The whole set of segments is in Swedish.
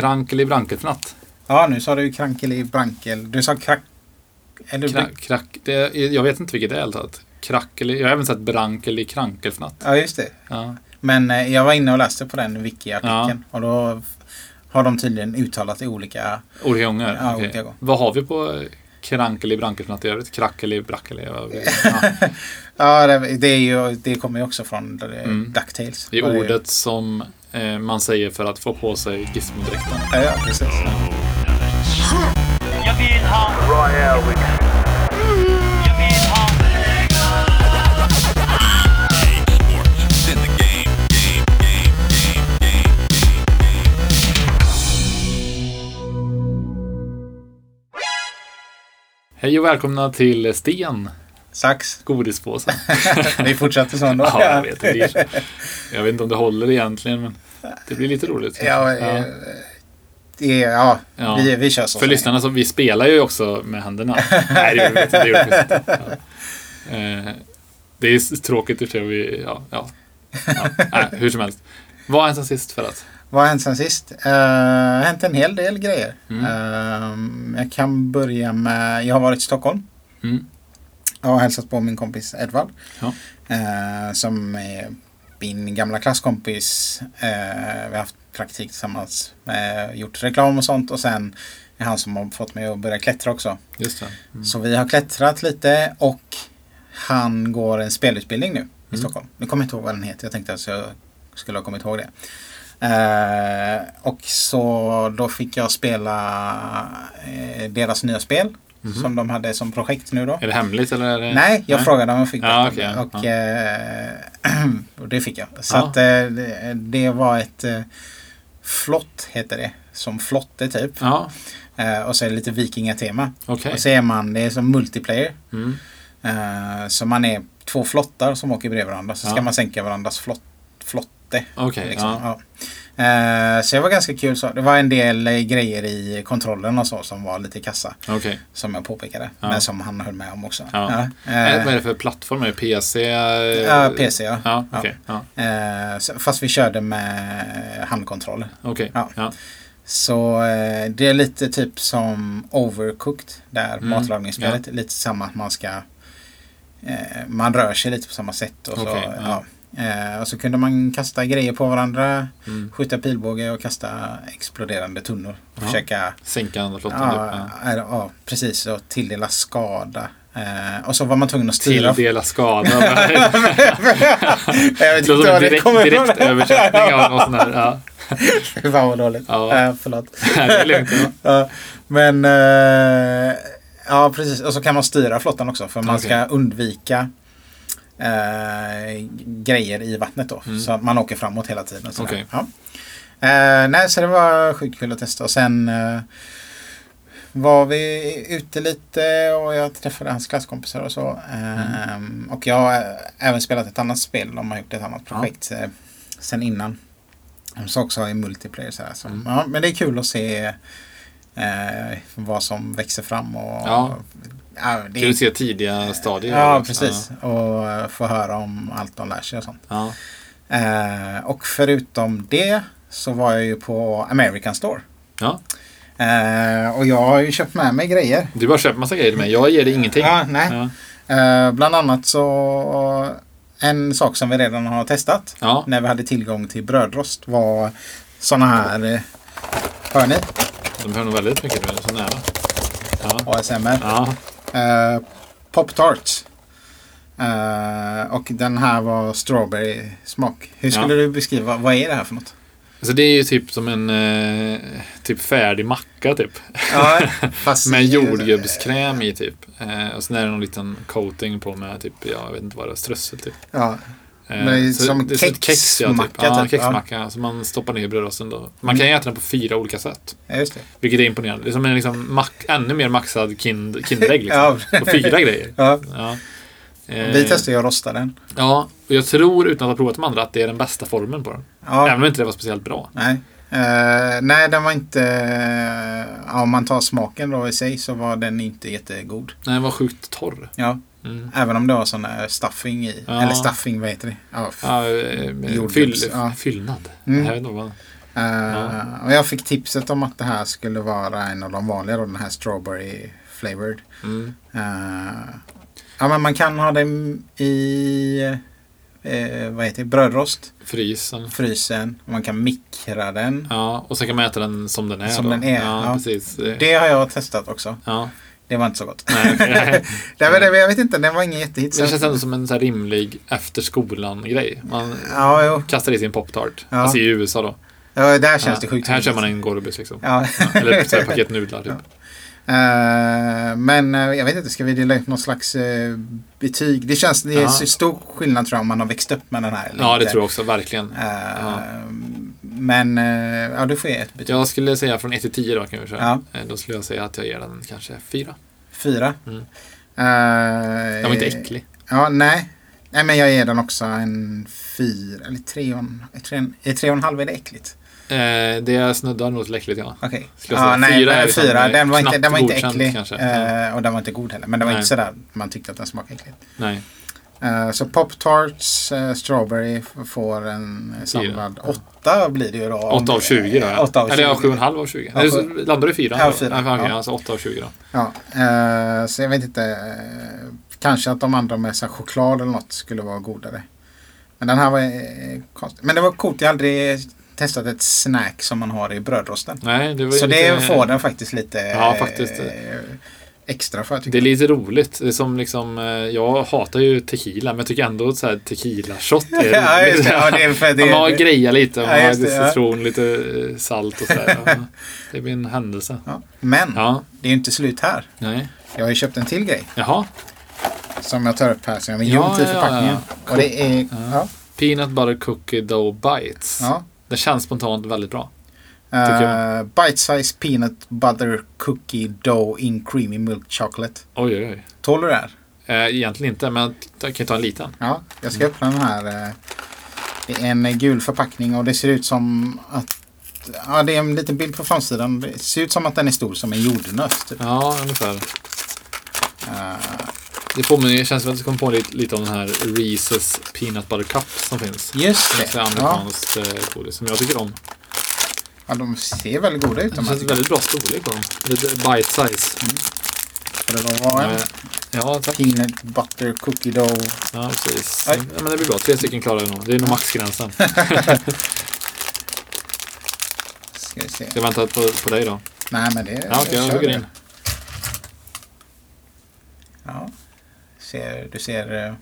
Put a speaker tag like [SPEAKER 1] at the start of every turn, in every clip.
[SPEAKER 1] Krankel i brankelfnatt.
[SPEAKER 2] Ja, nu sa du krankel i brankel. Du sa krack... Eller
[SPEAKER 1] Kra, krack, det, jag vet inte vilket det är helt taget. Krackel, jag har även sett brankel i krankelfnatt.
[SPEAKER 2] Ja, just det.
[SPEAKER 1] Ja.
[SPEAKER 2] Men eh, jag var inne och läste på den wiki-artikeln. Och då har de tydligen uttalat i olika...
[SPEAKER 1] Olika gånger?
[SPEAKER 2] Ja,
[SPEAKER 1] Okej.
[SPEAKER 2] olika gånger.
[SPEAKER 1] Vad har vi på eh, krankel i brankelfnatt i övrigt? Krackel i brackel. Ja.
[SPEAKER 2] Ja, det, det, är ju, det kommer ju också från eh,
[SPEAKER 1] Mm.
[SPEAKER 2] DuckTales.
[SPEAKER 1] Det är ordet som eh, man säger för att få på sig Gizmo-dräkten.
[SPEAKER 2] Ja, ja, precis.
[SPEAKER 3] Jag vill ha Jag vill ha
[SPEAKER 1] Hej och välkomna till Sten,
[SPEAKER 2] Sax.
[SPEAKER 1] godispåsen.
[SPEAKER 2] Vi fortsätter så ändå.
[SPEAKER 1] Ja, jag vet, det blir, jag vet inte om det håller egentligen, men det blir lite roligt.
[SPEAKER 2] Ja, eh, det ja,
[SPEAKER 1] Ja.
[SPEAKER 2] Vi, vi kör så.
[SPEAKER 1] För lyssnarna, så vi spelar ju också med händerna. Nej, det gjorde vi inte. Det gjorde vi inte. Ja. Eh, Det är tråkigt i och för sig. Ja, ja. Nej, hur som helst. Vad har hänt sen sist för att?
[SPEAKER 2] Vad har hänt sen sist? Uh, hänt en hel del grejer.
[SPEAKER 1] Mm.
[SPEAKER 2] Eh, jag kan börja med... Jag har varit i Stockholm.
[SPEAKER 1] Mm.
[SPEAKER 2] Jag har hälsat på min kompis Edvard.
[SPEAKER 1] Ja.
[SPEAKER 2] eh, som är min gamla klasskompis. Eh, vi har haft praktik tillsammans. eh, gjort reklam och sånt. Och sen är han som har fått mig att börja klättra också.
[SPEAKER 1] Just. Mm.
[SPEAKER 2] Så vi har klättrat lite och han går en spelutbildning nu i
[SPEAKER 1] Mm.
[SPEAKER 2] Stockholm. Nu kommer jag inte ihåg vad den heter. Jag tänkte att jag skulle ha kommit ihåg det. Eh, och så då fick jag spela eh, deras nya spel.
[SPEAKER 1] Mhm.
[SPEAKER 2] Som de hade som projekt nu då.
[SPEAKER 1] Är det hemligt eller? Är det...
[SPEAKER 2] Nej, jag frågade om jag fick
[SPEAKER 1] Ja,
[SPEAKER 2] det. Och, eh, och det fick jag. Så
[SPEAKER 1] Ja.
[SPEAKER 2] att eh, det, det var ett eh, flott heter det. Som flotte typ.
[SPEAKER 1] Ja,
[SPEAKER 2] och så är det lite vikingatema.
[SPEAKER 1] okej.
[SPEAKER 2] Och så är man, det är som multiplayer.
[SPEAKER 1] Mm.
[SPEAKER 2] Så man är två flottar som åker bredvid varandra. Så ska
[SPEAKER 1] Ja.
[SPEAKER 2] man sänka varandras flott, flotte.
[SPEAKER 1] Okej,
[SPEAKER 2] liksom.
[SPEAKER 1] ja.
[SPEAKER 2] ja. Eh, så det var ganska kul. Så. Det var en del eh, grejer i kontrollen och så som var lite kassa.
[SPEAKER 1] Okej.
[SPEAKER 2] Som jag påpekade.
[SPEAKER 1] Ja.
[SPEAKER 2] Men som han höll med om också.
[SPEAKER 1] Ja. Eh, Vad är det för plattform? Är det PC?
[SPEAKER 2] Ja, PC ja. Så- fast vi körde med. Ja.
[SPEAKER 1] Ja.
[SPEAKER 2] Så det är lite typ som Overcooked. Där
[SPEAKER 1] Mm,
[SPEAKER 2] matlagningsspelet. Lite samma att man ska... Man rör sig lite på samma sätt. Och, så,
[SPEAKER 1] Okej, ja.
[SPEAKER 2] Eh, och så kunde man kasta grejer på varandra.
[SPEAKER 1] Mm.
[SPEAKER 2] Skjuta pilbåge och kasta exploderande tunnor. Och
[SPEAKER 1] Ja.
[SPEAKER 2] försöka...
[SPEAKER 1] Sänka andra flottan.
[SPEAKER 2] Ja,
[SPEAKER 1] typ. Ja.
[SPEAKER 2] ja. precis. Och tilldela skada. Eh, och så var man tvungen att styra.
[SPEAKER 1] Tilldela skada.
[SPEAKER 2] jag vet inte
[SPEAKER 1] en
[SPEAKER 2] det
[SPEAKER 1] direkt,
[SPEAKER 2] kommer
[SPEAKER 1] direkt
[SPEAKER 2] ifrån.
[SPEAKER 1] översättning av något sånt här. Ja.
[SPEAKER 2] Fy fan vad dåligt.
[SPEAKER 1] Ja.
[SPEAKER 2] Eh, förlåt.
[SPEAKER 1] det är lugnt. Ja.
[SPEAKER 2] Men eh, ja, precis. Och så kan man styra flottan också för man
[SPEAKER 1] Okej.
[SPEAKER 2] ska undvika eh, grejer i vattnet då.
[SPEAKER 1] Mm.
[SPEAKER 2] Så att man åker framåt hela tiden. sådär.
[SPEAKER 1] Okej.
[SPEAKER 2] Ja. Eh, nej, så det var sjukt kul att testa. Och sen eh, var vi ute lite och jag träffade hans klasskompisar och så. Eh,
[SPEAKER 1] Mm.
[SPEAKER 2] Och jag har eh, även spelat ett annat spel. De har gjort ett annat projekt eh, sen innan. Så också i multiplayer. Så här. Så,
[SPEAKER 1] Mm.
[SPEAKER 2] ja, men det är kul att se eh, vad som växer fram. Och,
[SPEAKER 1] Ja.
[SPEAKER 2] ja, det,
[SPEAKER 1] Kul att se tidiga stadier.
[SPEAKER 2] ja precis. Och eh, få höra om allt de lär sig och sånt.
[SPEAKER 1] Ja.
[SPEAKER 2] Eh, och förutom det så var jag ju på American Store.
[SPEAKER 1] ja.
[SPEAKER 2] Eh, och jag har ju köpt med mig grejer.
[SPEAKER 1] Du har köpt massa grejer mig. Jag ger dig ingenting.
[SPEAKER 2] Ja, nej.
[SPEAKER 1] Ja.
[SPEAKER 2] Eh, bland annat så en sak som vi redan har testat
[SPEAKER 1] Ja.
[SPEAKER 2] när vi hade tillgång till brödrost var sådana här, eh, hör ni?
[SPEAKER 1] De hör nog väldigt mycket nu. Så nära. Ja.
[SPEAKER 2] ASMR.
[SPEAKER 1] Ja.
[SPEAKER 2] Eh, Pop Tarts. Eh, och den här var strawberry smak. Hur skulle
[SPEAKER 1] Ja.
[SPEAKER 2] du beskriva, vad är det här för något?
[SPEAKER 1] Så det är ju typ som en eh, typ färdig macka typ.
[SPEAKER 2] Ja,
[SPEAKER 1] Med jordgubbskräm i typ. Eh, och sen är det någon liten coating på med typ, ja, jag vet inte vad det är, strössel typ.
[SPEAKER 2] Ja, Men det är
[SPEAKER 1] så
[SPEAKER 2] som
[SPEAKER 1] det kex, ja, typ.
[SPEAKER 2] kexmacka,
[SPEAKER 1] Ja,
[SPEAKER 2] typ,
[SPEAKER 1] kexmacka. Så man stoppar ner i brödrosten då. Man kan ju äta den på fyra olika sätt.
[SPEAKER 2] ja, just det.
[SPEAKER 1] Vilket är imponerande. Det är som en liksom mack, ännu mer maxad kind, Kinderägg liksom.
[SPEAKER 2] Ja.
[SPEAKER 1] På fyra grejer.
[SPEAKER 2] Ja,
[SPEAKER 1] Ja. Eh,
[SPEAKER 2] vi testade ju att rosta den.
[SPEAKER 1] Ja, och jag tror utan att ha provat de andra att det är den bästa formen på den.
[SPEAKER 2] Ja,
[SPEAKER 1] Även om inte det var speciellt bra.
[SPEAKER 2] nej. Eh, nej, den var inte... ja, om man tar smaken då i sig så var den inte jättegod.
[SPEAKER 1] Nej, den var sjukt torr.
[SPEAKER 2] Ja,
[SPEAKER 1] Mm.
[SPEAKER 2] även om det var sån där stuffing i.
[SPEAKER 1] Ja.
[SPEAKER 2] Eller stuffing, vad heter det? Ja,
[SPEAKER 1] Ja, eh,
[SPEAKER 2] Jordgubbs,
[SPEAKER 1] fyll,
[SPEAKER 2] ja.
[SPEAKER 1] Fyllnad.
[SPEAKER 2] Mm.
[SPEAKER 1] Jag vet inte vad.
[SPEAKER 2] Eh, och jag fick tipset om att det här skulle vara en av de vanliga då, den här strawberry flavored.
[SPEAKER 1] Mm.
[SPEAKER 2] Eh, ja, men man kan ha den i eh, vad heter det? brödrost,
[SPEAKER 1] Frysen.
[SPEAKER 2] frysen. Och man kan mikra den.
[SPEAKER 1] Ja, och sen kan man äta den som den är.
[SPEAKER 2] Som
[SPEAKER 1] då.
[SPEAKER 2] den är,
[SPEAKER 1] Ja,
[SPEAKER 2] ja.
[SPEAKER 1] precis. Det
[SPEAKER 2] har jag testat också.
[SPEAKER 1] ja.
[SPEAKER 2] Det var inte så gott.
[SPEAKER 1] Nej, okej.
[SPEAKER 2] det var, det, jag vet inte, den var ingen jättehit.
[SPEAKER 1] Men det känns ändå som en så rimlig efter skolan-grej. Man
[SPEAKER 2] Ja, jo.
[SPEAKER 1] kastar i sin poptart.
[SPEAKER 2] Ja.
[SPEAKER 1] Alltså i USA då.
[SPEAKER 2] Ja, där känns
[SPEAKER 1] Ja.
[SPEAKER 2] det sjukt.
[SPEAKER 1] Här kör man en Gorbis liksom.
[SPEAKER 2] Ja.
[SPEAKER 1] Ja, eller här paket nudlar typ.
[SPEAKER 2] Eh, men eh, jag vet inte, ska vi dela ut någon slags eh, betyg? Det känns, det är
[SPEAKER 1] Ja.
[SPEAKER 2] stor skillnad tror jag om man har växt upp med den här.
[SPEAKER 1] Ja, det tror jag också. Verkligen. Ja.
[SPEAKER 2] Men eh, ja, du får ge ett betyg.
[SPEAKER 1] Jag skulle säga från 1 till 10 då kan vi köra.
[SPEAKER 2] Ja.
[SPEAKER 1] Eh, Då skulle jag säga att jag ger den kanske 4.
[SPEAKER 2] Fyra.
[SPEAKER 1] Mm.
[SPEAKER 2] Eh,
[SPEAKER 1] Den var inte äcklig.
[SPEAKER 2] Ja, nej. Nej, men jag ger den också en fyra. Eller tre och en, är tre, är tre och en halv är det äckligt?
[SPEAKER 1] Eh, det snuddar nog till äckligt ja.
[SPEAKER 2] Okej.
[SPEAKER 1] Säga.
[SPEAKER 2] Ja, nej,
[SPEAKER 1] Fyra är
[SPEAKER 2] fyra.
[SPEAKER 1] liksom,
[SPEAKER 2] fyra. Den var inte, den var inte äcklig.
[SPEAKER 1] kanske.
[SPEAKER 2] Eh, och den var inte god heller. Men den var
[SPEAKER 1] Nej.
[SPEAKER 2] inte sådär man tyckte att den smakade äckligt.
[SPEAKER 1] Nej.
[SPEAKER 2] Eh, så Pop Tarts eh, Strawberry får en eh, samlad åtta blir det ju då. om-
[SPEAKER 1] 8 av 20 då ja.
[SPEAKER 2] Åtta av
[SPEAKER 1] Eller ja,
[SPEAKER 2] 20.
[SPEAKER 1] 7,5 av 20.
[SPEAKER 2] Ja,
[SPEAKER 1] Eller landar du i 4?
[SPEAKER 2] Ja, fyra.
[SPEAKER 1] Ja, okej,
[SPEAKER 2] Ja.
[SPEAKER 1] Alltså 8 av 20 då.
[SPEAKER 2] Ja, eh, så jag vet inte. Eh, kanske att de andra med så choklad eller något skulle vara godare. Men den här var eh, konstig. Men det var coolt. Jag har aldrig testat ett snack som man har i brödrosten.
[SPEAKER 1] Nej, det var
[SPEAKER 2] Så
[SPEAKER 1] lite,
[SPEAKER 2] det får den faktiskt lite
[SPEAKER 1] Ja, faktiskt.
[SPEAKER 2] Extra för. Jag
[SPEAKER 1] Det
[SPEAKER 2] tycker.
[SPEAKER 1] är lite roligt. Det är som liksom, eh, jag hatar ju tequila, men jag tycker ändå att så här tequila-shot är
[SPEAKER 2] Ja, just det. Ja, det är för det-
[SPEAKER 1] Man har greja lite, man
[SPEAKER 2] Ja,
[SPEAKER 1] har
[SPEAKER 2] det,
[SPEAKER 1] lite
[SPEAKER 2] ja.
[SPEAKER 1] citron, lite eh, salt och sådär. Det blir en händelse.
[SPEAKER 2] Ja. Men det är ju inte slut här.
[SPEAKER 1] nej.
[SPEAKER 2] Jag har ju köpt en till grej.
[SPEAKER 1] Jaha.
[SPEAKER 2] Som jag tar upp här som jag har
[SPEAKER 1] Ja,
[SPEAKER 2] i förpackningen. Och det är...
[SPEAKER 1] Peanut butter cookie dough bites.
[SPEAKER 2] ja.
[SPEAKER 1] Det känns spontant väldigt bra.
[SPEAKER 2] Uh, bite size peanut butter cookie dough in creamy milk chocolate.
[SPEAKER 1] Oj, oj, oj.
[SPEAKER 2] Tål du det här?
[SPEAKER 1] Eh, egentligen inte, men jag kan ta en liten.
[SPEAKER 2] Ja, jag ska öppna den här. eh, Det är en eh, gul förpackning och det ser ut som att... Ja, det är en liten bild på framsidan. Det ser ut som att den är stor som en jordnöt. Typ.
[SPEAKER 1] Ja, ungefär.
[SPEAKER 2] Eh,
[SPEAKER 1] Det påminner, känns som att det kommer på lite, lite om den här Reese's Peanut Butter Cup som finns.
[SPEAKER 2] just
[SPEAKER 1] Det
[SPEAKER 2] det.
[SPEAKER 1] är amerikanskt ja. godis som jag tycker om.
[SPEAKER 2] Ja, de ser väldigt goda ut.
[SPEAKER 1] Det
[SPEAKER 2] De här,
[SPEAKER 1] känns väldigt bra storlek på dem. Lite bite size.
[SPEAKER 2] Får det då vara en
[SPEAKER 1] Eh, Ja, tack.
[SPEAKER 2] peanut butter cookie dough.
[SPEAKER 1] Ja, precis. Ja, men det blir bra. Tre stycken klarar jag nog. Det är nog maxgränsen.
[SPEAKER 2] Ska vi se.
[SPEAKER 1] Ska jag vänta på, på dig då?
[SPEAKER 2] Nej, men det...
[SPEAKER 1] Ja, okej, jag hugger
[SPEAKER 2] det.
[SPEAKER 1] in.
[SPEAKER 2] Ja. Ser, du ser eh,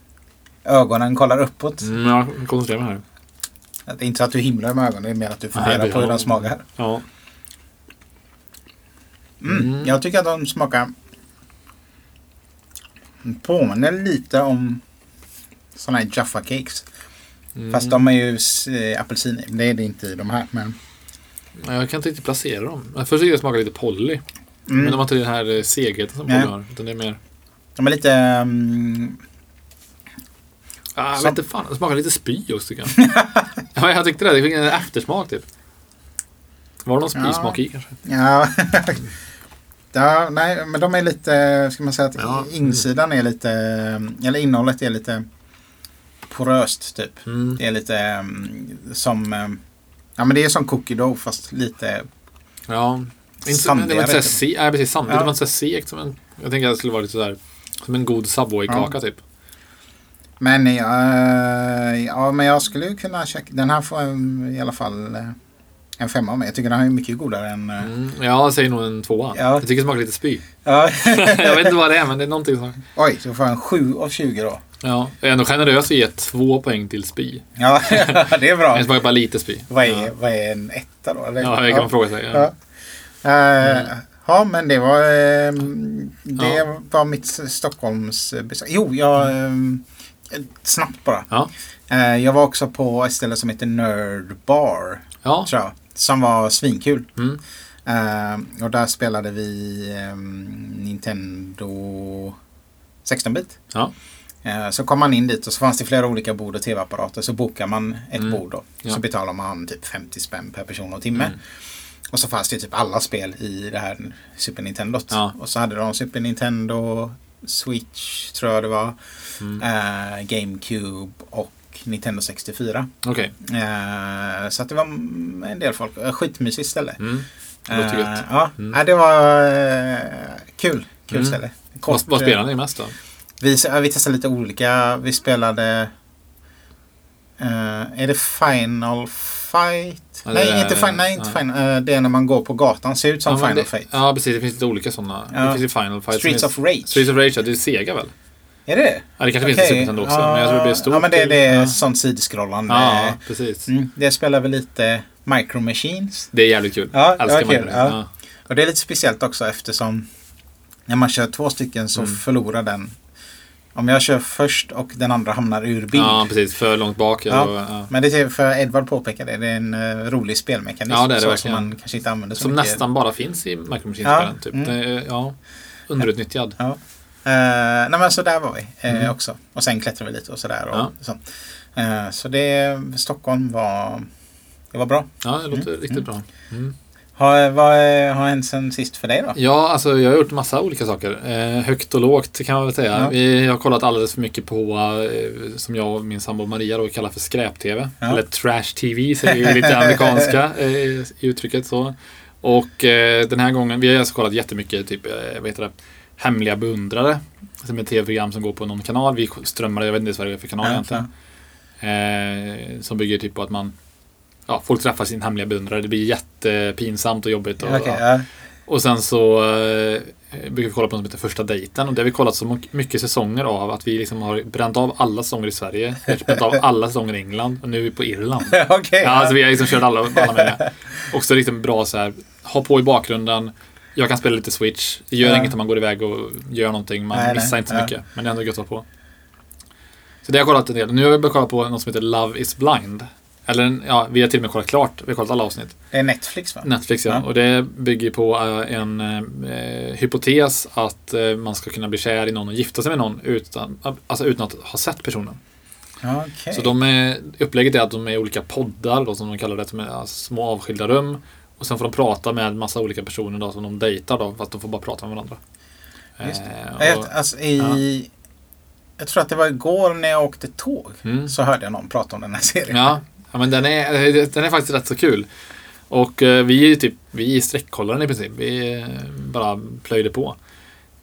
[SPEAKER 2] ögonen kollar uppåt.
[SPEAKER 1] Mm, jag koncentrerar mig här.
[SPEAKER 2] Det är inte så att du himlar med ögonen, det är mer att du funderar
[SPEAKER 1] Nej,
[SPEAKER 2] på hur de smakar.
[SPEAKER 1] Ja.
[SPEAKER 2] Mm.
[SPEAKER 1] Mm.
[SPEAKER 2] Jag tycker att de smakar... Påminner lite om sådana här Jaffa Cakes.
[SPEAKER 1] Mm.
[SPEAKER 2] Fast de är ju eh, apelsin. Det är det inte i de här. Men,
[SPEAKER 1] Ja, Jag kan inte riktigt placera dem. Först tycker jag det smakar lite Polly.
[SPEAKER 2] mm,
[SPEAKER 1] Men de har inte den här eh, segheten som. Polly har. Utan det är mer...
[SPEAKER 2] de är lite... mm,
[SPEAKER 1] Ah, jag
[SPEAKER 2] Som-
[SPEAKER 1] vet inte fan. Det smakar lite spy också tycker jag. ja, jag tyckte det. Det fick en eftersmak typ. Var det någon
[SPEAKER 2] Ja.
[SPEAKER 1] spysmak i kanske?
[SPEAKER 2] ja. ja, nej, men de är lite... Ska man säga att
[SPEAKER 1] Ja.
[SPEAKER 2] insidan är lite... Eller innehållet är lite poröst typ.
[SPEAKER 1] Mm.
[SPEAKER 2] Det är lite mm, som... mm, Ja men det är som cookie dough fast lite...
[SPEAKER 1] Ja. Inte, så-
[SPEAKER 2] Sandigare,
[SPEAKER 1] det var inte så här
[SPEAKER 2] typ.
[SPEAKER 1] se, nej, precis. Sandigt.
[SPEAKER 2] Ja.
[SPEAKER 1] Det var inte så här segt som en... Jag tänker att det skulle vara lite sådär... Som en god Subway-kaka typ.
[SPEAKER 2] Men ja, ja men jag skulle ju kunna checka. Den här får i alla fall eh, en femma av mig. Jag tycker den här är mycket godare än... eh,
[SPEAKER 1] Mm. Ja, jag säger nog en tvåa.
[SPEAKER 2] Ja.
[SPEAKER 1] Jag tycker det smakar lite spy.
[SPEAKER 2] Ja.
[SPEAKER 1] jag vet inte vad det är, men det är någonting som...
[SPEAKER 2] Oj, så får jag en 7 av 20 då.
[SPEAKER 1] Ja, jag är ändå generös och ger två poäng till spy.
[SPEAKER 2] Ja, det är bra.
[SPEAKER 1] Det smakar bara lite spy.
[SPEAKER 2] Vad är, vad är en etta då? Eller?
[SPEAKER 1] Ja, det kan man fråga sig.
[SPEAKER 2] Ja.
[SPEAKER 1] Ja.
[SPEAKER 2] Eh, ja, men det var, eh, det
[SPEAKER 1] Ja.
[SPEAKER 2] var mitt Stockholms besök. Jo, jag... eh, snabbt bara.
[SPEAKER 1] Ja.
[SPEAKER 2] Eh, jag var också på ett ställe som heter Nerd Bar.
[SPEAKER 1] Ja.
[SPEAKER 2] Tror jag. Som var svinkul.
[SPEAKER 1] Mm.
[SPEAKER 2] Eh, och där spelade vi eh, Nintendo 16-bit.
[SPEAKER 1] Ja.
[SPEAKER 2] Eh, så kom man in dit och så fanns det flera olika bord och tv-apparater. Så bokar man ett
[SPEAKER 1] Mm.
[SPEAKER 2] bord då.
[SPEAKER 1] Ja.
[SPEAKER 2] Så betalar man typ 50 spänn per person och timme.
[SPEAKER 1] Mm.
[SPEAKER 2] Och så fanns det typ alla spel i det här Super Nintendot.
[SPEAKER 1] Ja.
[SPEAKER 2] Och så hade de Super Nintendo, Switch tror jag det var.
[SPEAKER 1] Mm.
[SPEAKER 2] eh, GameCube och Nintendo 64.
[SPEAKER 1] Okej.
[SPEAKER 2] Eh, så att det var en del folk. Eh, Skitmysigt ställe.
[SPEAKER 1] Mm. Låter
[SPEAKER 2] Eh,
[SPEAKER 1] gött.
[SPEAKER 2] ja,
[SPEAKER 1] Mm.
[SPEAKER 2] det var eh, kul. Kul
[SPEAKER 1] Mm.
[SPEAKER 2] ställe. Kort,
[SPEAKER 1] vad spelar ni mest då?
[SPEAKER 2] Vi, vi testade lite olika. Vi spelade... är det Final Fight?
[SPEAKER 1] Ja,
[SPEAKER 2] nej,
[SPEAKER 1] är-
[SPEAKER 2] inte, fin, nej, inte
[SPEAKER 1] ja.
[SPEAKER 2] Final. Eh, det är när man går på gatan. Ser ut som
[SPEAKER 1] ja,
[SPEAKER 2] Final Fight.
[SPEAKER 1] Ja, precis. Det finns lite olika sådana.
[SPEAKER 2] Ja.
[SPEAKER 1] Det finns ju Final Fight.
[SPEAKER 2] Streets of Rage.
[SPEAKER 1] Streets of Rage, ja, det är Sega väl?
[SPEAKER 2] Är det
[SPEAKER 1] Ja, det kanske finns
[SPEAKER 2] Okej,
[SPEAKER 1] i Super Nintendo också, men jag tror det blir stort.
[SPEAKER 2] Ja, men det, det är
[SPEAKER 1] ja.
[SPEAKER 2] sånt sidskrollande.
[SPEAKER 1] Ja, precis.
[SPEAKER 2] Mm, det spelar vi lite Micro Machines.
[SPEAKER 1] Det är jävligt kul.
[SPEAKER 2] Ja,
[SPEAKER 1] Älskar
[SPEAKER 2] var kul, ja.
[SPEAKER 1] Ja.
[SPEAKER 2] Och det är lite speciellt också eftersom när man kör två stycken så
[SPEAKER 1] Mm.
[SPEAKER 2] förlorar den. Om jag kör först och den andra hamnar ur bild.
[SPEAKER 1] ja, precis. För långt bak. Ja.
[SPEAKER 2] Ja. Men det är för Edvard påpekade det är en uh, rolig spelmekanism.
[SPEAKER 1] Ja, det är det verkligen.
[SPEAKER 2] Som man kanske inte använder så
[SPEAKER 1] Som
[SPEAKER 2] mycket.
[SPEAKER 1] nästan bara finns i Micro Machines-spelen.
[SPEAKER 2] Ja,
[SPEAKER 1] Typ.
[SPEAKER 2] mm.
[SPEAKER 1] Det ja, underutnyttjad.
[SPEAKER 2] Ja. Eh, nej men så där var vi eh,
[SPEAKER 1] Mm.
[SPEAKER 2] också. Och sen klättrade vi lite och sådär. Och
[SPEAKER 1] Ja.
[SPEAKER 2] så Eh, så det, Stockholm var, det var bra.
[SPEAKER 1] Ja, det låter
[SPEAKER 2] Mm,
[SPEAKER 1] riktigt bra.
[SPEAKER 2] Har, vad har hänt sen sist för dig då?
[SPEAKER 1] Ja, alltså jag har gjort massa olika saker. Eh, högt och lågt kan man väl säga.
[SPEAKER 2] Ja.
[SPEAKER 1] Vi har kollat alldeles för mycket på, eh, som jag och min sambo Maria då kallar för skräp-tv.
[SPEAKER 2] Ja.
[SPEAKER 1] Eller trash-tv, är ju lite amerikanska eh, i uttrycket så. Och eh, den här gången, vi har alltså kollat jättemycket, typ, eh, vad heter det, Hemliga beundrare. Som är ett tv-program som går på någon kanal. Vi strömmar, jag vet inte vad det är för kanal
[SPEAKER 2] Ja,
[SPEAKER 1] egentligen. Eh, som bygger typ på att man Ja, folk träffar sin hemliga beundrare. Det blir jättepinsamt och jobbigt. Och,
[SPEAKER 2] okej,
[SPEAKER 1] ja. Och sen så eh, brukar vi kolla på något som heter Första dejten och det har vi kollat så mycket säsonger av att vi liksom har bränt av alla säsonger i Sverige, vi har bränt av alla säsonger i England och nu är vi på Irland.
[SPEAKER 2] Okej,
[SPEAKER 1] Ja, alltså vi har liksom kört alla, alla möjliga. Också riktigt bra så här, ha på i bakgrunden. Jag kan spela lite switch. Det gör
[SPEAKER 2] Ja.
[SPEAKER 1] inget om man går iväg och gör någonting. Man
[SPEAKER 2] Nej, nej.
[SPEAKER 1] missar inte så
[SPEAKER 2] Ja.
[SPEAKER 1] mycket. Men det är ändå gött att ha på. Så det har jag kollat en del. Nu har vi börjat kolla på något som heter Love is blind. Eller ja, vi har till och med kollat klart. Vi har kollat alla avsnitt.
[SPEAKER 2] Det är Netflix va?
[SPEAKER 1] Netflix ja.
[SPEAKER 2] Ja.
[SPEAKER 1] Och det bygger på eh, en eh, hypotes att eh, man ska kunna bli kär i någon och gifta sig med någon utan, alltså utan att ha sett personen.
[SPEAKER 2] Ja, Okej.
[SPEAKER 1] Så de är, upplägget är att de är olika poddar då, som de kallar det, som är alltså små avskilda rum. Och sen får de prata med massa olika personer då, som de dejtar då, fast de får bara prata med varandra.
[SPEAKER 2] Just det.
[SPEAKER 1] Eh, och,
[SPEAKER 2] alltså, i, jag tror att det var igår när jag åkte tåg.
[SPEAKER 1] Mm.
[SPEAKER 2] Så hörde jag någon prata om den här serien.
[SPEAKER 1] ja, ja, men den är, den är faktiskt rätt så kul. Och eh, vi är ju typ, vi sträckkollar den i princip. Vi eh, bara plöjde på.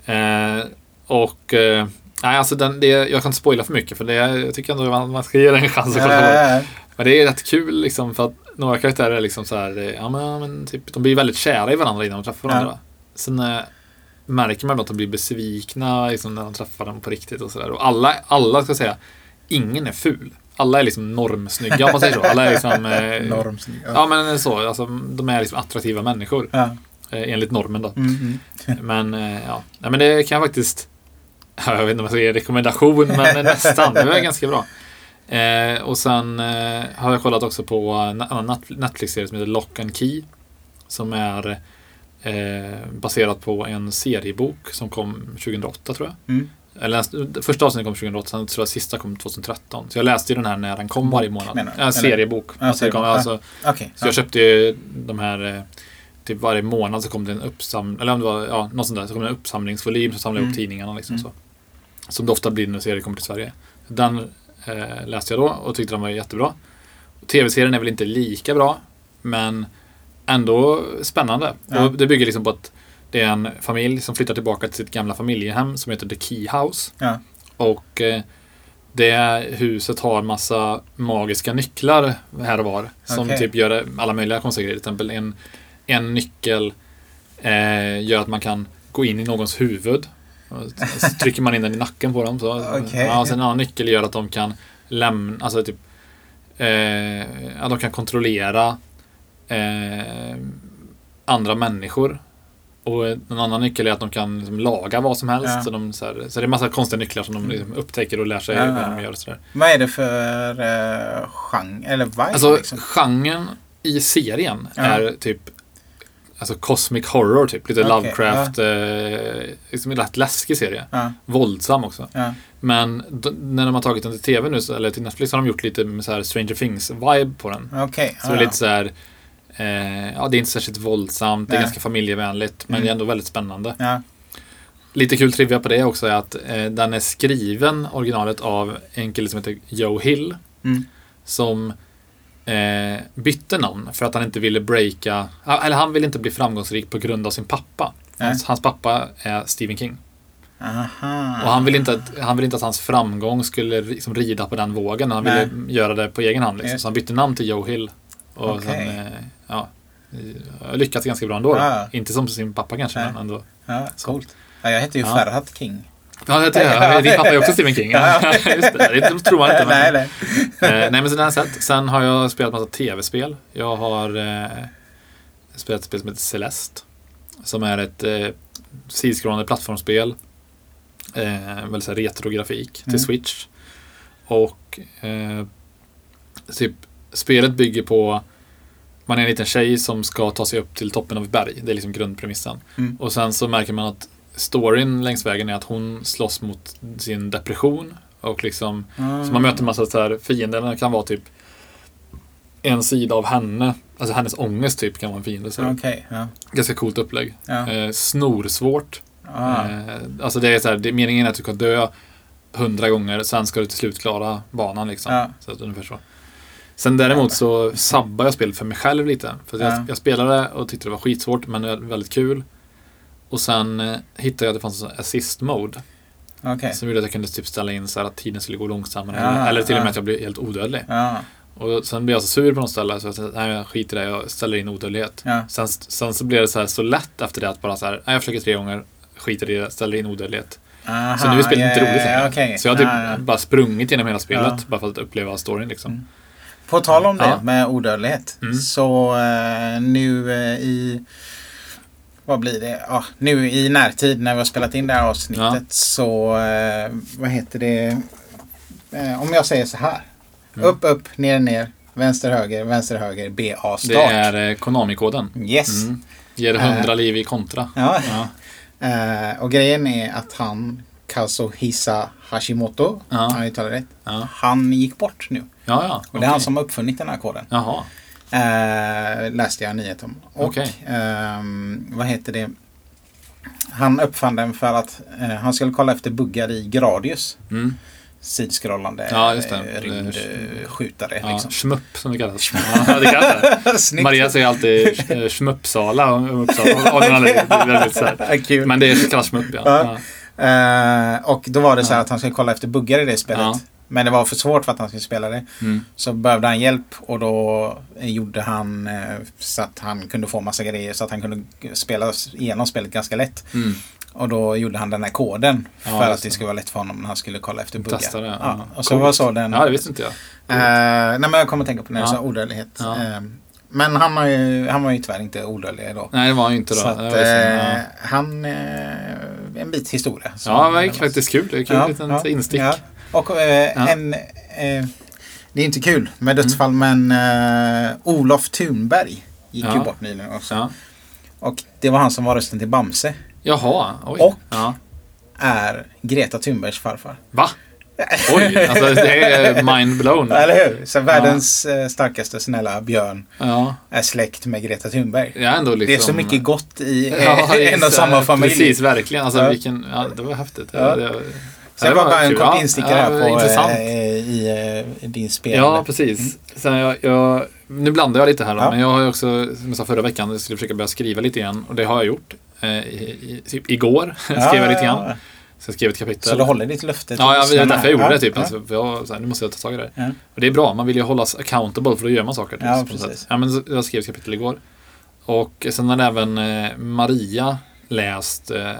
[SPEAKER 1] Eh, och eh, nej, alltså den, det, jag kan inte spoila för mycket för det, jag tycker ändå man, man ska ge den en chans att kolla.
[SPEAKER 2] Ja, ja,
[SPEAKER 1] Men det är rätt kul liksom för att några karaktärer är liksom så här, eh, ja men, ja, men typ, de blir väldigt kära i varandra innan de träffar varandra. Sen eh, märker man att de blir besvikna liksom, när de träffar dem på riktigt och sådär. Och alla, alla ska säga, ingen är ful. Alla är liksom normsnygga om man säger så. Alla är liksom...
[SPEAKER 2] ja.
[SPEAKER 1] Eh,
[SPEAKER 2] Norm.
[SPEAKER 1] Ja men så, alltså, de är liksom attraktiva människor.
[SPEAKER 2] Ja.
[SPEAKER 1] Eh, enligt normen då.
[SPEAKER 2] Mm, mm.
[SPEAKER 1] Men eh, ja, Nej, men det kan jag faktiskt... Ja, jag vet inte om jag ska ge en rekommendation, men nästan. Det var ganska bra. Eh, och sen eh, har jag kollat också på en annan Net- Netflix-serie som heter Lock and Key. Som är eh, baserat på en seriebok som kom 2008 tror jag.
[SPEAKER 2] Mm.
[SPEAKER 1] Eller läste- första avsnittet kom 2008, sen tror jag sista kom 2013. Så jag läste ju den här när den kom varje månad.
[SPEAKER 2] menar du?
[SPEAKER 1] Seriebok.
[SPEAKER 2] Ja,
[SPEAKER 1] Alltså, kom,
[SPEAKER 2] seriebok,
[SPEAKER 1] alltså,
[SPEAKER 2] Okej.
[SPEAKER 1] så jag köpte ju de här, eh, typ varje månad så kom det en uppsamling, eller om det var, ja, något sånt där, så kom det en uppsamlingsvolym som samlade
[SPEAKER 2] Mm.
[SPEAKER 1] upp tidningarna liksom
[SPEAKER 2] Mm.
[SPEAKER 1] så. Som det ofta blir när serier kommer till Sverige. Den eh, läste jag då och tyckte den var jättebra. Tv-serien är väl inte lika bra, men ändå spännande.
[SPEAKER 2] Ja.
[SPEAKER 1] Det bygger liksom på att det är en familj som flyttar tillbaka till sitt gamla familjehem som heter The Key House.
[SPEAKER 2] Ja.
[SPEAKER 1] Och eh, det huset har en massa magiska nycklar här och var. Som
[SPEAKER 2] Okej.
[SPEAKER 1] typ gör alla möjliga konstiga grejer. Till exempel en, en nyckel eh, gör att man kan gå in i någons huvud. Så trycker man in den i nacken på dem. Så.
[SPEAKER 2] Okej.
[SPEAKER 1] Ja, och sen en annan nyckel gör att de kan lämna, alltså typ eh, ja, de kan kontrollera eh, andra människor. Och en annan nyckel är att de kan liksom laga vad som helst.
[SPEAKER 2] Ja.
[SPEAKER 1] Så, de, så, här, så det är massa konstiga nycklar som de liksom upptäcker och lär sig
[SPEAKER 2] Ja.
[SPEAKER 1] vad de gör. Och så där.
[SPEAKER 2] Vad är det för uh, genre? Eller vibe?
[SPEAKER 1] Alltså
[SPEAKER 2] liksom?
[SPEAKER 1] genren i serien
[SPEAKER 2] Ja.
[SPEAKER 1] är typ Alltså cosmic horror typ. Lite
[SPEAKER 2] Okej,
[SPEAKER 1] Lovecraft. Eh, liksom en rätt läskig serie.
[SPEAKER 2] Ja,
[SPEAKER 1] Våldsam också.
[SPEAKER 2] ja.
[SPEAKER 1] Men när de har tagit den till TV nu, så- eller till Netflix, har de gjort lite så här Stranger Things-vibe på den.
[SPEAKER 2] Okej.
[SPEAKER 1] Så det är lite så här, eh, ja det är inte särskilt våldsamt, det är
[SPEAKER 2] Nej.
[SPEAKER 1] ganska familjevänligt, men
[SPEAKER 2] Mm.
[SPEAKER 1] det är ändå väldigt spännande.
[SPEAKER 2] Ja.
[SPEAKER 1] Lite kul trivia på det också är att eh, den är skriven, originalet, av en kille som heter Joe Hill.
[SPEAKER 2] Mm.
[SPEAKER 1] som eh, bytte namn för att han inte ville breaka, eller han ville inte bli framgångsrik på grund av sin pappa.
[SPEAKER 2] Nej.
[SPEAKER 1] Hans, hans pappa är Stephen King.
[SPEAKER 2] Aha.
[SPEAKER 1] Och han ville inte att, han ville inte att hans framgång skulle liksom rida på den vågen. Han ville göra det på egen hand. Liksom. Så han bytte namn till Joe Hill. Och
[SPEAKER 2] Okej.
[SPEAKER 1] sen, eh, ja, eh, lyckats ganska bra ändå. då.
[SPEAKER 2] Ja.
[SPEAKER 1] Inte som sin pappa kanske,
[SPEAKER 2] Nej.
[SPEAKER 1] men ändå.
[SPEAKER 2] Ja, coolt. Ja, jag heter ju
[SPEAKER 1] Ja.
[SPEAKER 2] Ferhat King.
[SPEAKER 1] Ja, det är Din pappa är också Stephen King.
[SPEAKER 2] Ja.
[SPEAKER 1] Just det, det tror man inte. Men,
[SPEAKER 2] nej, nej.
[SPEAKER 1] Eh, nej, men så den jag sett. Sen har jag spelat massa tv-spel. Jag har eh, spelat ett spel som heter Celeste. Som är ett eh, sidskrollande plattformsspel. Eh, väldigt retrografik till
[SPEAKER 2] Mm.
[SPEAKER 1] Switch. Och eh, typ, spelet bygger på man är en liten tjej som ska ta sig upp till toppen av ett berg. Det är liksom grundpremissen.
[SPEAKER 2] Mm.
[SPEAKER 1] Och sen så märker man att storyn längs vägen är att hon slåss mot sin depression. Och liksom så man möter en massa så här fiender. Det kan vara typ en sida av henne. Alltså hennes ångest typ kan vara en fiende. Så
[SPEAKER 2] Okej, ja.
[SPEAKER 1] Ganska coolt upplägg.
[SPEAKER 2] Ja.
[SPEAKER 1] Eh, snorsvårt.
[SPEAKER 2] Ah.
[SPEAKER 1] Eh, alltså det är så här, det, meningen är att du ska dö hundra gånger. Sen ska du till slut klara banan liksom.
[SPEAKER 2] Ja.
[SPEAKER 1] Så att ungefär så. Sen däremot så sabbar jag spelet för mig själv lite. För jag, jag spelade och tyckte det var skitsvårt men väldigt kul. Och sen eh, hittade jag att det fanns en assist mode.
[SPEAKER 2] Okej.
[SPEAKER 1] Som gjorde att jag kunde typ ställa in så här att tiden skulle gå långsammare.
[SPEAKER 2] Ja,
[SPEAKER 1] eller, eller till och med
[SPEAKER 2] ja.
[SPEAKER 1] att jag blev helt odödlig.
[SPEAKER 2] Ja.
[SPEAKER 1] Och sen blev jag så sur på något ställe så jag tänkte, nej jag skiter i det, jag ställer in odödlighet. Sen, sen så blev det så här så lätt efter det att bara så här, nej jag försöker tre gånger, skiter i det, ställer in odödlighet.
[SPEAKER 2] Aha,
[SPEAKER 1] Så nu är spelet
[SPEAKER 2] ja,
[SPEAKER 1] inte roligt längre.
[SPEAKER 2] okej.
[SPEAKER 1] Så jag har typ bara sprungit genom hela spelet bara för att uppleva storyn liksom.
[SPEAKER 2] Mm. På tal om det
[SPEAKER 1] Ja.
[SPEAKER 2] med odödlighet.
[SPEAKER 1] Mm.
[SPEAKER 2] Så eh, nu eh, i... Vad blir det? Ja, nu i närtid när vi har spelat in det här avsnittet
[SPEAKER 1] Ja.
[SPEAKER 2] så... Eh, vad heter det? Eh, om jag säger så här.
[SPEAKER 1] Mm.
[SPEAKER 2] Upp, upp, ner, ner. Vänster, höger, vänster, höger. BA, start.
[SPEAKER 1] Det är eh, Konami-koden.
[SPEAKER 2] Yes.
[SPEAKER 1] Mm. Ger 100 liv i kontra.
[SPEAKER 2] Ja. Eh, och grejen är att han, Kazuhisa Hashimoto,
[SPEAKER 1] Ja.
[SPEAKER 2] jag uttalar rätt,
[SPEAKER 1] Ja,
[SPEAKER 2] han gick bort nu.
[SPEAKER 1] Ja. ja.
[SPEAKER 2] Och det är han som har uppfunnit den här koden.
[SPEAKER 1] Jaha.
[SPEAKER 2] Eh, läste jag en nyhet om. Och
[SPEAKER 1] Okej.
[SPEAKER 2] ehm, vad heter det? Han uppfann den för att eh, han skulle kolla efter buggar i Gradius.
[SPEAKER 1] Mm.
[SPEAKER 2] Sidskrollande
[SPEAKER 1] Ja,
[SPEAKER 2] eh, rymdskjutare.
[SPEAKER 1] Ja,
[SPEAKER 2] liksom.
[SPEAKER 1] Schmupp som det kallas. Ja, det kallas. Maria säger alltid eh, Schmuppsala om Uppsala. Är väldigt så här. Men det kallas Schmupp ja.
[SPEAKER 2] Ja. Eh, och då var det så här att han skulle kolla efter buggar i det spelet. Men det var för svårt för att han skulle spela det.
[SPEAKER 1] Mm.
[SPEAKER 2] Så behövde han hjälp och då gjorde han eh, så att han kunde få massa grejer så att han kunde spela igenom spelet ganska lätt.
[SPEAKER 1] Mm.
[SPEAKER 2] Och då gjorde han den här koden
[SPEAKER 1] Ja,
[SPEAKER 2] för att det skulle vara lätt för honom när han skulle kolla efter buggar.
[SPEAKER 1] Testa det.
[SPEAKER 2] Ja.
[SPEAKER 1] Ja.
[SPEAKER 2] Och så
[SPEAKER 1] Coolt.
[SPEAKER 2] var så den...
[SPEAKER 1] Ja, det visste inte jag.
[SPEAKER 2] Eh, nej men jag kommer att tänka på när jag
[SPEAKER 1] Ja.
[SPEAKER 2] sa odödlighet. Eh, men han, har ju, han var ju tyvärr inte odödlig då.
[SPEAKER 1] Nej, det var han ju inte då.
[SPEAKER 2] Så att, eh, han... Eh, en bit historia.
[SPEAKER 1] Ja, det var faktiskt kul. Det är kul.
[SPEAKER 2] Ja,
[SPEAKER 1] liten
[SPEAKER 2] ja,
[SPEAKER 1] instick.
[SPEAKER 2] Ja. Och eh,
[SPEAKER 1] Ja.
[SPEAKER 2] en... Eh, det är inte kul med dödsfall men eh, Olof Thunberg gick ju
[SPEAKER 1] Ja.
[SPEAKER 2] bort nyligen också.
[SPEAKER 1] Ja.
[SPEAKER 2] Och det var han som var rösten till Bamse.
[SPEAKER 1] Jaha, oj.
[SPEAKER 2] Och?
[SPEAKER 1] Ja.
[SPEAKER 2] Är Greta Thunbergs farfar.
[SPEAKER 1] Va? Oj, alltså det är mind blown.
[SPEAKER 2] Eller hur? Så världens eh, starkaste snälla björn
[SPEAKER 1] Ja,
[SPEAKER 2] är släkt med Greta Thunberg.
[SPEAKER 1] är ändå liksom...
[SPEAKER 2] Det är så mycket gott i
[SPEAKER 1] Ja,
[SPEAKER 2] en och samma familj.
[SPEAKER 1] Precis, verkligen. Alltså
[SPEAKER 2] Ja.
[SPEAKER 1] vilken... Ja, det var häftigt.
[SPEAKER 2] Ja.
[SPEAKER 1] Det, det,
[SPEAKER 2] Så det
[SPEAKER 1] det
[SPEAKER 2] var bara en kort instickare här på,
[SPEAKER 1] Intressant.
[SPEAKER 2] eh, i eh, din spel.
[SPEAKER 1] Ja, precis. Sen jag, jag, nu blandar jag lite här då,
[SPEAKER 2] Ja.
[SPEAKER 1] men jag har också, som jag sa förra veckan, jag skulle försöka börja skriva lite igen. Och det har jag gjort. Eh, i, i, typ igår skrev jag lite grann. Så jag skrev ett kapitel.
[SPEAKER 2] Så du håller ditt löfte
[SPEAKER 1] Ja, jag, det är
[SPEAKER 2] lyssnarna
[SPEAKER 1] därför jag gjorde
[SPEAKER 2] här.
[SPEAKER 1] det typ. Alltså, jag, så här, nu måste jag ta tag i det.
[SPEAKER 2] Ja.
[SPEAKER 1] Och det är bra, man vill ju hållas accountable för då gör man saker. Typ,
[SPEAKER 2] Ja, precis.
[SPEAKER 1] Ja, men så- jag skrev ett kapitel igår. Och sen har även eh, Maria läst eh, eh,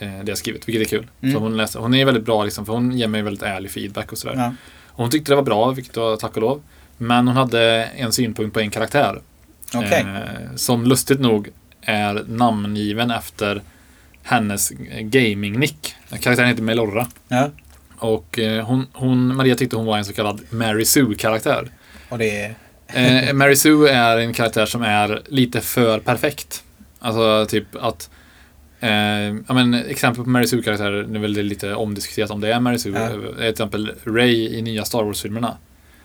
[SPEAKER 1] det jag skrivit, vilket är kul.
[SPEAKER 2] Mm.
[SPEAKER 1] För hon, läste, hon är väldigt bra, liksom, för hon ger mig väldigt ärlig feedback och sådär.
[SPEAKER 2] Ja.
[SPEAKER 1] Och hon tyckte det var bra, vilket var tack och lov. Men hon hade en synpunkt på en karaktär.
[SPEAKER 2] Okej.
[SPEAKER 1] Eh, som lustigt nog är namngiven efter hennes gaming-nick. Karaktären heter Melorra.
[SPEAKER 2] Ja.
[SPEAKER 1] Och eh, hon, hon, Maria tyckte hon var en så kallad Mary Sue-karaktär.
[SPEAKER 2] Och det är...
[SPEAKER 1] Eh, Mary Sue är en karaktär som är lite för perfekt. Alltså typ att eh, ja, men, exempel på Mary Sue-karaktärer, nu är väl det lite omdiskuterat om det är Mary Sue,
[SPEAKER 2] Ja.
[SPEAKER 1] är till exempel Ray i nya Star Wars-filmerna.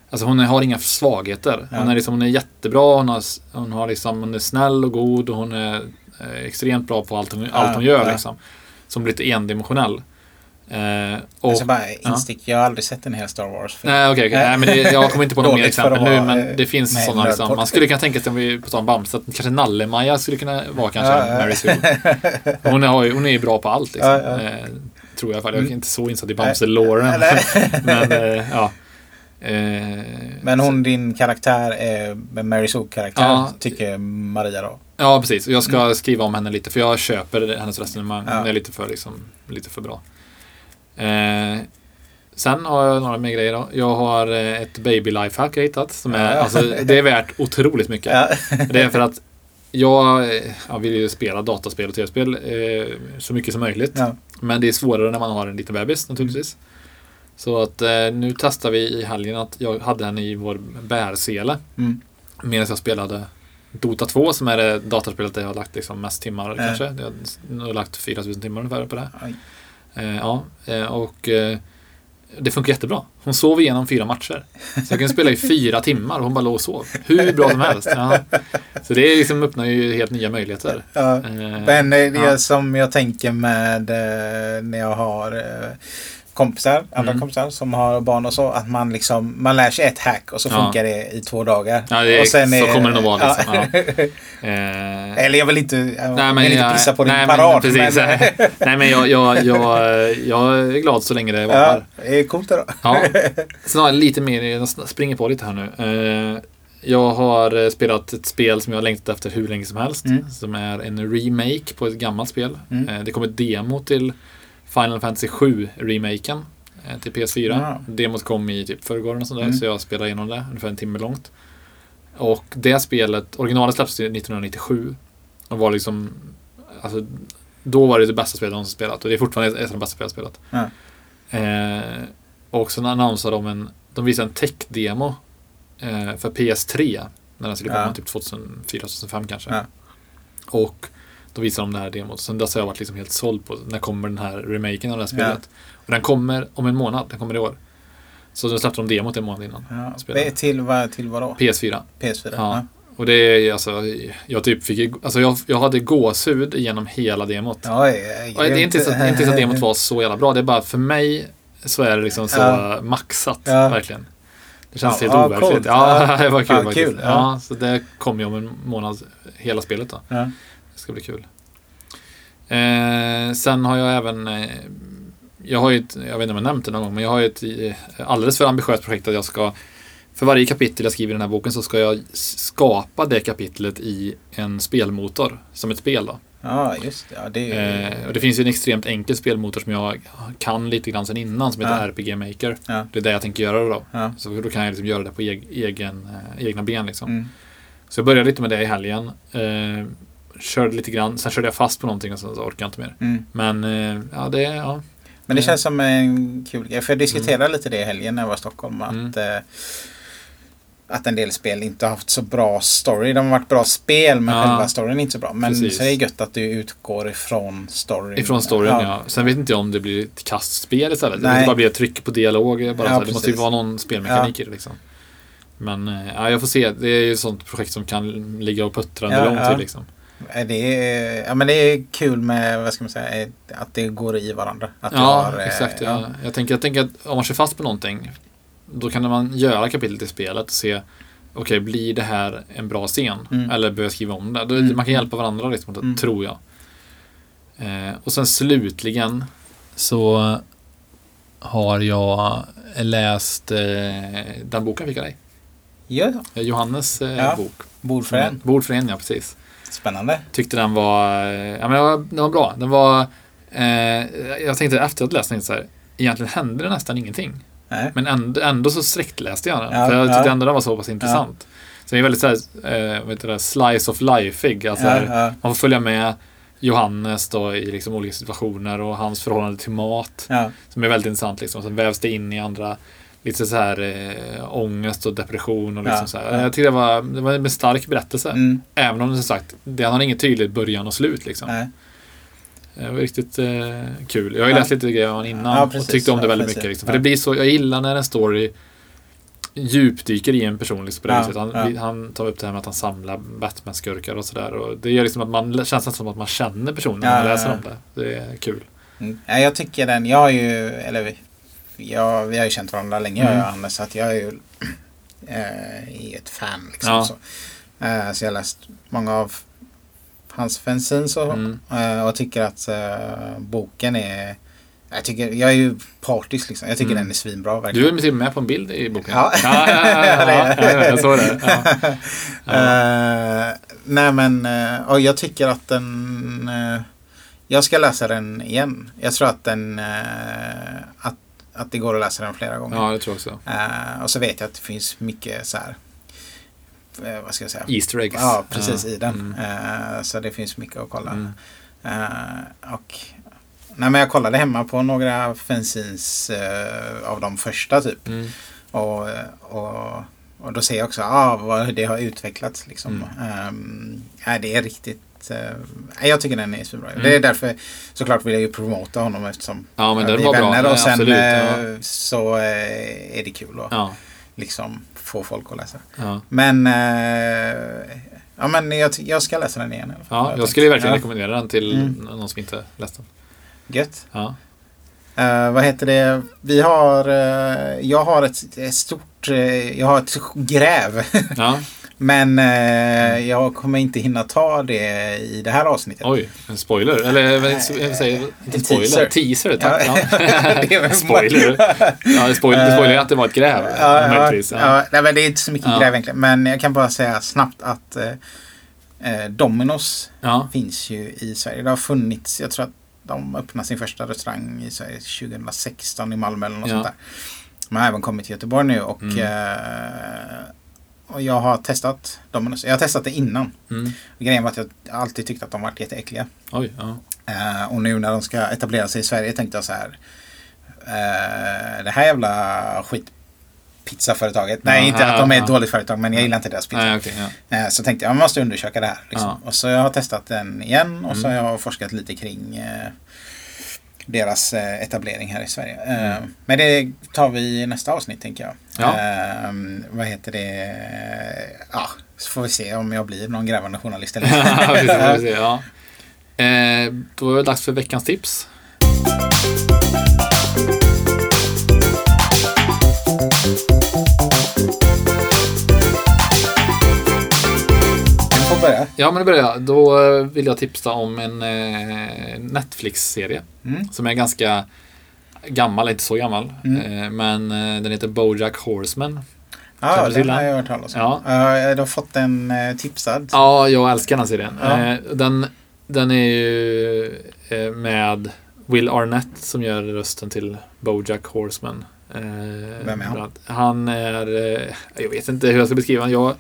[SPEAKER 1] Alltså hon har inga svagheter. Hon
[SPEAKER 2] Ja.
[SPEAKER 1] är, liksom, hon är jättebra, hon, har, hon, har liksom, hon är snäll och god och hon är eh, extremt bra på allt hon, allt hon gör. Liksom, som blir lite endimensionell. Eh, och,
[SPEAKER 2] Alltså bara instick, jag har aldrig sett en hel Star Wars. film.
[SPEAKER 1] Nej, men det, jag kommer inte på några mer
[SPEAKER 2] för
[SPEAKER 1] exempel nu, men det finns sådana. Liksom, man skulle kunna tänka sig, om vi på tal om Bamse, att kanske Nalle-Maja skulle kunna vara kanske
[SPEAKER 2] Ja, ja.
[SPEAKER 1] Mary Sue. Hon, har hon är ju bra på allt. Liksom.
[SPEAKER 2] Ja, ja.
[SPEAKER 1] Eh, tror jag. Jag är inte så insatt i Bamse-låren. Men eh, ja. Eh,
[SPEAKER 2] Men hon, din karaktär, är Mary Sue-karaktär,
[SPEAKER 1] Ja.
[SPEAKER 2] tycker Maria då.
[SPEAKER 1] Ja, precis. Och jag ska skriva om henne lite, för jag köper hennes resonemang.
[SPEAKER 2] Ja.
[SPEAKER 1] Det är lite för, liksom, lite för bra. Eh, sen har jag några mer grejer. Då. Jag har eh, ett baby lifehack jag hittat. Som är,
[SPEAKER 2] Ja.
[SPEAKER 1] alltså, det är värt otroligt mycket.
[SPEAKER 2] Ja.
[SPEAKER 1] Det är för att jag, eh, jag vill ju spela dataspel och tv-spel eh, så mycket som möjligt.
[SPEAKER 2] Ja.
[SPEAKER 1] Men det är svårare när man har en liten bebis naturligtvis. Så att eh, nu testar vi i helgen att jag hade henne i vår bärsele.
[SPEAKER 2] Mm.
[SPEAKER 1] Medan jag spelade Dota 2 som är det datorspelet där jag har lagt liksom mest timmar
[SPEAKER 2] Ja.
[SPEAKER 1] kanske. Jag har lagt 4000 timmar ungefär på det.
[SPEAKER 2] Oj.
[SPEAKER 1] Eh, ja, eh, och eh, det funkar jättebra. Hon sov igenom fyra matcher. Så jag kunde spela i fyra timmar och hon bara låg och sov. Hur bra som helst. Ja. Så det liksom öppnar ju helt nya möjligheter.
[SPEAKER 2] Ja. Men det är
[SPEAKER 1] ja.
[SPEAKER 2] som jag tänker med när jag har kompisar, andra
[SPEAKER 1] Mm.
[SPEAKER 2] kompisar som har barn och så. Att man liksom, man lär sig ett hack och så
[SPEAKER 1] Ja.
[SPEAKER 2] funkar det i två dagar.
[SPEAKER 1] Ja, är-
[SPEAKER 2] och
[SPEAKER 1] så kommer det nog vara, liksom.
[SPEAKER 2] Ja.
[SPEAKER 1] Eh,
[SPEAKER 2] Eller jag vill inte, jag
[SPEAKER 1] Nej,
[SPEAKER 2] vill inte pissa på din
[SPEAKER 1] nej, men
[SPEAKER 2] parad.
[SPEAKER 1] precis.
[SPEAKER 2] men,
[SPEAKER 1] Nej men jag, jag, jag, jag är glad så länge det
[SPEAKER 2] ja,
[SPEAKER 1] varar.
[SPEAKER 2] det är coolt det då.
[SPEAKER 1] Ja. Sen har jag lite mer, jag springer på lite här nu. Eh, Jag har eh, spelat ett spel som jag har längtat efter hur länge som helst.
[SPEAKER 2] Mm.
[SPEAKER 1] Som är en remake på ett gammalt spel.
[SPEAKER 2] Mm.
[SPEAKER 1] Det kom ett demo till Final Fantasy 7-remaken eh, till PS4.
[SPEAKER 2] Ja.
[SPEAKER 1] Demot kom i typ förrgår och sånt där,
[SPEAKER 2] Mm.
[SPEAKER 1] så jag spelade igenom det, ungefär en timme långt. Och det spelet, originalet släpptes ju 1997. Och var liksom, alltså, då var det det bästa spelet jag någonsin spelat. Och det är fortfarande ett av de bästa spel jag spelat.
[SPEAKER 2] Ja.
[SPEAKER 1] Eh, och sen annonsade de en, de visade en tech-demo eh, för PS3. När den skulle komma,
[SPEAKER 2] Ja.
[SPEAKER 1] typ 2004-2005 kanske.
[SPEAKER 2] Ja.
[SPEAKER 1] Och då visade de det här demot. Sen dess har jag varit liksom helt såld på när kommer den här remaken av det här spelet. Och den kommer om en månad, den kommer i år. Så då släppte de demot en månad innan.
[SPEAKER 2] Ja.
[SPEAKER 1] Spelar.
[SPEAKER 2] Det är Till, vad, till vad då?
[SPEAKER 1] PS4.
[SPEAKER 2] PS4?
[SPEAKER 1] Ja. Och det är alltså, jag typ fick, alltså jag, jag hade gåshud genom hela demot.
[SPEAKER 2] Ja,
[SPEAKER 1] det är inte så, inte så att demot var så jävla bra. Det är bara för mig så är det liksom så
[SPEAKER 2] Ja.
[SPEAKER 1] maxat.
[SPEAKER 2] Ja.
[SPEAKER 1] verkligen. Det känns
[SPEAKER 2] Ja,
[SPEAKER 1] helt
[SPEAKER 2] ja,
[SPEAKER 1] overkligt. Ja,
[SPEAKER 2] Ja.
[SPEAKER 1] det var kul faktiskt.
[SPEAKER 2] kul,
[SPEAKER 1] Ja.
[SPEAKER 2] ja.
[SPEAKER 1] så det kommer ju om en månad, hela spelet då. Det ska bli kul. Eh, sen har jag även eh, jag har ju ett, jag vet inte om jag nämnt det någon gång, men jag har ju ett eh, alldeles för ambitiöst projekt att jag ska för varje kapitel jag skriver i den här boken så ska jag skapa det kapitlet i en spelmotor som ett spel då.
[SPEAKER 2] ja, just det. Ja, det är.
[SPEAKER 1] Eh, och det finns ju en extremt enkel spelmotor som jag kan lite grann sedan innan som heter
[SPEAKER 2] Ja.
[SPEAKER 1] RPG Maker.
[SPEAKER 2] Ja.
[SPEAKER 1] Det är det jag tänker göra då.
[SPEAKER 2] Ja.
[SPEAKER 1] Så då kan jag liksom göra det på eg- egen, eh, egna ben liksom.
[SPEAKER 2] Mm.
[SPEAKER 1] Så jag började lite med det i helgen. Eh, körde lite grann, sen körde jag fast på någonting och sen så orkade jag inte mer.
[SPEAKER 2] Mm.
[SPEAKER 1] Men eh, ja, det, ja.
[SPEAKER 2] Men det
[SPEAKER 1] Mm.
[SPEAKER 2] känns som en kul grej. För jag diskuterade lite det i helgen när jag var i Stockholm. Att,
[SPEAKER 1] Mm.
[SPEAKER 2] eh, att en del spel inte har haft så bra story. De har varit bra spel men
[SPEAKER 1] Ja.
[SPEAKER 2] själva storyn är inte så bra. Men
[SPEAKER 1] Precis.
[SPEAKER 2] så är det gött att du utgår ifrån storyn.
[SPEAKER 1] Ifrån storyn ja. Sen vet inte jag om det blir ett kastspel istället. Det
[SPEAKER 2] Nej.
[SPEAKER 1] måste bara bli ett tryck på dialog. Bara
[SPEAKER 2] Ja,
[SPEAKER 1] det måste ju vara någon spelmekanik det liksom. Men eh, ja, jag får se. Det är ju ett sånt projekt som kan ligga och puttra under
[SPEAKER 2] Ja,
[SPEAKER 1] lång
[SPEAKER 2] ja.
[SPEAKER 1] tid liksom.
[SPEAKER 2] Eh, Det är, ja, men det är kul med vad ska man säga, eh, att det går i varandra. Att
[SPEAKER 1] Ja,
[SPEAKER 2] har, eh,
[SPEAKER 1] exakt. Ja. Jag, tänker, jag tänker att om man kör fast på någonting då kan man göra kapitlet i spelet och se Okej, blir det här en bra scen?
[SPEAKER 2] Mm.
[SPEAKER 1] Eller behöver jag skriva om det?
[SPEAKER 2] Mm.
[SPEAKER 1] Man kan hjälpa varandra liksom,
[SPEAKER 2] Mm.
[SPEAKER 1] tror jag. Eh, och sen slutligen så har jag läst eh, den boken fick jag dig.
[SPEAKER 2] Ja,
[SPEAKER 1] Johannes eh,
[SPEAKER 2] Ja.
[SPEAKER 1] bok.
[SPEAKER 2] bord för en.
[SPEAKER 1] Bord för en, ja precis.
[SPEAKER 2] Spännande.
[SPEAKER 1] Tyckte den var, eh, ja, men den var, bra. Den var, eh, jag tänkte efter att ha läst den så här, egentligen hände det nästan ingenting.
[SPEAKER 2] Nej.
[SPEAKER 1] Men ändå, ändå så sträckläste jag den.
[SPEAKER 2] Ja,
[SPEAKER 1] för jag tyckte
[SPEAKER 2] ja.
[SPEAKER 1] ändå den var så pass intressant. Så det är väldigt så här, eh, vad heter det, slice of life-ig. Alltså,
[SPEAKER 2] Ja, ja,
[SPEAKER 1] Man får följa med Johannes då i liksom olika situationer och hans förhållande till mat.
[SPEAKER 2] ja.
[SPEAKER 1] Som är väldigt intressant. Liksom. Sen vävs det in i andra lite så här äh, ångest och depression. Och liksom
[SPEAKER 2] Ja,
[SPEAKER 1] så här.
[SPEAKER 2] ja.
[SPEAKER 1] Jag tyckte det var, det var en stark berättelse.
[SPEAKER 2] Mm.
[SPEAKER 1] Även om det som sagt, den har inget tydligt början och slut. Liksom.
[SPEAKER 2] Nej.
[SPEAKER 1] Det var riktigt eh, kul. Jag har ju
[SPEAKER 2] Ja.
[SPEAKER 1] läst lite grejer om innan
[SPEAKER 2] Ja,
[SPEAKER 1] och tyckte om det väldigt mycket. Liksom. För det blir så, jag gillar när en story djupdyker i en person liksom, på det
[SPEAKER 2] Ja,
[SPEAKER 1] viset. Han,
[SPEAKER 2] ja.
[SPEAKER 1] han tar upp det här med att han samlar Batman-skurkar och sådär. Det gör liksom att man känns som att man känner personen när man läser om det. Det är kul.
[SPEAKER 2] Mm. Ja, jag tycker den, jag har ju, eller jag, vi har ju känt varandra länge jag och
[SPEAKER 1] Mm.
[SPEAKER 2] Johannes så att jag är ju eh, är ett fan liksom.
[SPEAKER 1] Ja.
[SPEAKER 2] Så. Eh, så jag har läst många av hans fanzines och,
[SPEAKER 1] Mm.
[SPEAKER 2] eh, och tycker att eh, boken är jag, tycker, jag är ju partisk liksom. Jag tycker
[SPEAKER 1] Mm.
[SPEAKER 2] den är svinbra
[SPEAKER 1] Du
[SPEAKER 2] verkligen.
[SPEAKER 1] är till och med på en bild i boken.
[SPEAKER 2] Ja.
[SPEAKER 1] ja, ja, ja, ja,
[SPEAKER 2] är
[SPEAKER 1] ja, ja, jag såg det. Ja. Ja.
[SPEAKER 2] Eh, nej men, eh, och jag tycker att den... jag ska läsa den igen. Jag tror att den... att, att det går att läsa den flera gånger.
[SPEAKER 1] ja, det tror jag också.
[SPEAKER 2] Eh, och så vet jag att det finns mycket så här... eh, vad ska jag säga?
[SPEAKER 1] Easter eggs.
[SPEAKER 2] Ja, precis i den.
[SPEAKER 1] Mm.
[SPEAKER 2] Eh, så det finns mycket att kolla.
[SPEAKER 1] Mm.
[SPEAKER 2] Och, nej, men jag kollade hemma på några fanzines av de första typ.
[SPEAKER 1] Mm.
[SPEAKER 2] Och, och, och då ser jag också ah, vad det har utvecklats. Liksom.
[SPEAKER 1] Mm.
[SPEAKER 2] Nej, det är riktigt... Uh, jag tycker den är svinbra.
[SPEAKER 1] Mm.
[SPEAKER 2] Det är därför såklart vill jag ju promota honom eftersom
[SPEAKER 1] Ja, men den
[SPEAKER 2] vi är
[SPEAKER 1] bra.
[SPEAKER 2] vänner.
[SPEAKER 1] Ja,
[SPEAKER 2] Och sen
[SPEAKER 1] absolut.
[SPEAKER 2] eh,
[SPEAKER 1] Ja.
[SPEAKER 2] så eh, är det kul att
[SPEAKER 1] Ja.
[SPEAKER 2] liksom, få folk att läsa.
[SPEAKER 1] Ja.
[SPEAKER 2] Men, eh, ja, men jag, jag ska läsa den igen. I alla fall.
[SPEAKER 1] Ja, jag skulle verkligen rekommendera den till
[SPEAKER 2] Mm.
[SPEAKER 1] någon som inte läst den.
[SPEAKER 2] Gött.
[SPEAKER 1] Ja.
[SPEAKER 2] Eh, vad heter det? Vi har... eh, jag har ett, ett stort... eh, jag har ett gräv.
[SPEAKER 1] ja.
[SPEAKER 2] Men eh, jag kommer inte hinna ta det i det här avsnittet.
[SPEAKER 1] Oj, en spoiler. Eller vad jag säger
[SPEAKER 2] En
[SPEAKER 1] spoiler.
[SPEAKER 2] teaser.
[SPEAKER 1] Teaser, tack.
[SPEAKER 2] Ja. Det är
[SPEAKER 1] spoiler. Ja, spoiler, spoiler är att det var ett gräv.
[SPEAKER 2] Ja, ja,
[SPEAKER 1] möjligtvis. Ja.
[SPEAKER 2] ja, nej, men det är inte så mycket
[SPEAKER 1] Ja.
[SPEAKER 2] gräv egentligen. Men jag kan bara säga snabbt att eh, eh, Domino's
[SPEAKER 1] Ja.
[SPEAKER 2] finns ju i Sverige. Det har funnits, jag tror att de öppnade sin första restaurang i Sverige 2016 i Malmö eller något sånt där. De har även kommit till Göteborg nu och,
[SPEAKER 1] Mm.
[SPEAKER 2] eh, och jag har testat Domino's. Jag har testat det innan.
[SPEAKER 1] Mm.
[SPEAKER 2] Grejen var att jag alltid tyckte att de varit jätteäckliga.
[SPEAKER 1] Oj, ja.
[SPEAKER 2] Eh, och nu när de ska etablera sig i Sverige tänkte jag så här. Eh, det här jävla skitpizzaföretaget. Nej,
[SPEAKER 1] Ja,
[SPEAKER 2] inte att de är
[SPEAKER 1] ja.
[SPEAKER 2] ett dåligt företag men jag gillar inte deras pizza.
[SPEAKER 1] Nej, okej. ja.
[SPEAKER 2] Eh, så tänkte jag jag måste undersöka det här. Liksom.
[SPEAKER 1] Ja.
[SPEAKER 2] Och så jag har testat den igen och så har
[SPEAKER 1] Mm.
[SPEAKER 2] jag forskat lite kring eh, deras etablering här i Sverige. Eh,
[SPEAKER 1] Mm.
[SPEAKER 2] Men det tar vi i nästa avsnitt tänker jag.
[SPEAKER 1] Ja.
[SPEAKER 2] Eh, vad heter det? Ja, så får vi se om jag blir någon grävande journalist eller inte.
[SPEAKER 1] se, ja. Eh, då är det dags för veckans tips. Ja, men då börjar jag. Då eh, vill jag tipsa om en eh, Netflix-serie
[SPEAKER 2] Mm.
[SPEAKER 1] som är ganska gammal, inte så gammal.
[SPEAKER 2] Mm.
[SPEAKER 1] Eh, men eh, den heter Bojack Horseman.
[SPEAKER 2] Ja,
[SPEAKER 1] till
[SPEAKER 2] den har jag hört talas om.
[SPEAKER 1] Ja.
[SPEAKER 2] Ja. du har fått den eh, tipsad.
[SPEAKER 1] Ja, jag älskar den här serien.
[SPEAKER 2] Ja.
[SPEAKER 1] Den, den är ju med Will Arnett som gör rösten till Bojack Horseman.
[SPEAKER 2] Vem är han?
[SPEAKER 1] Han är, jag vet inte hur jag ska beskriva honom.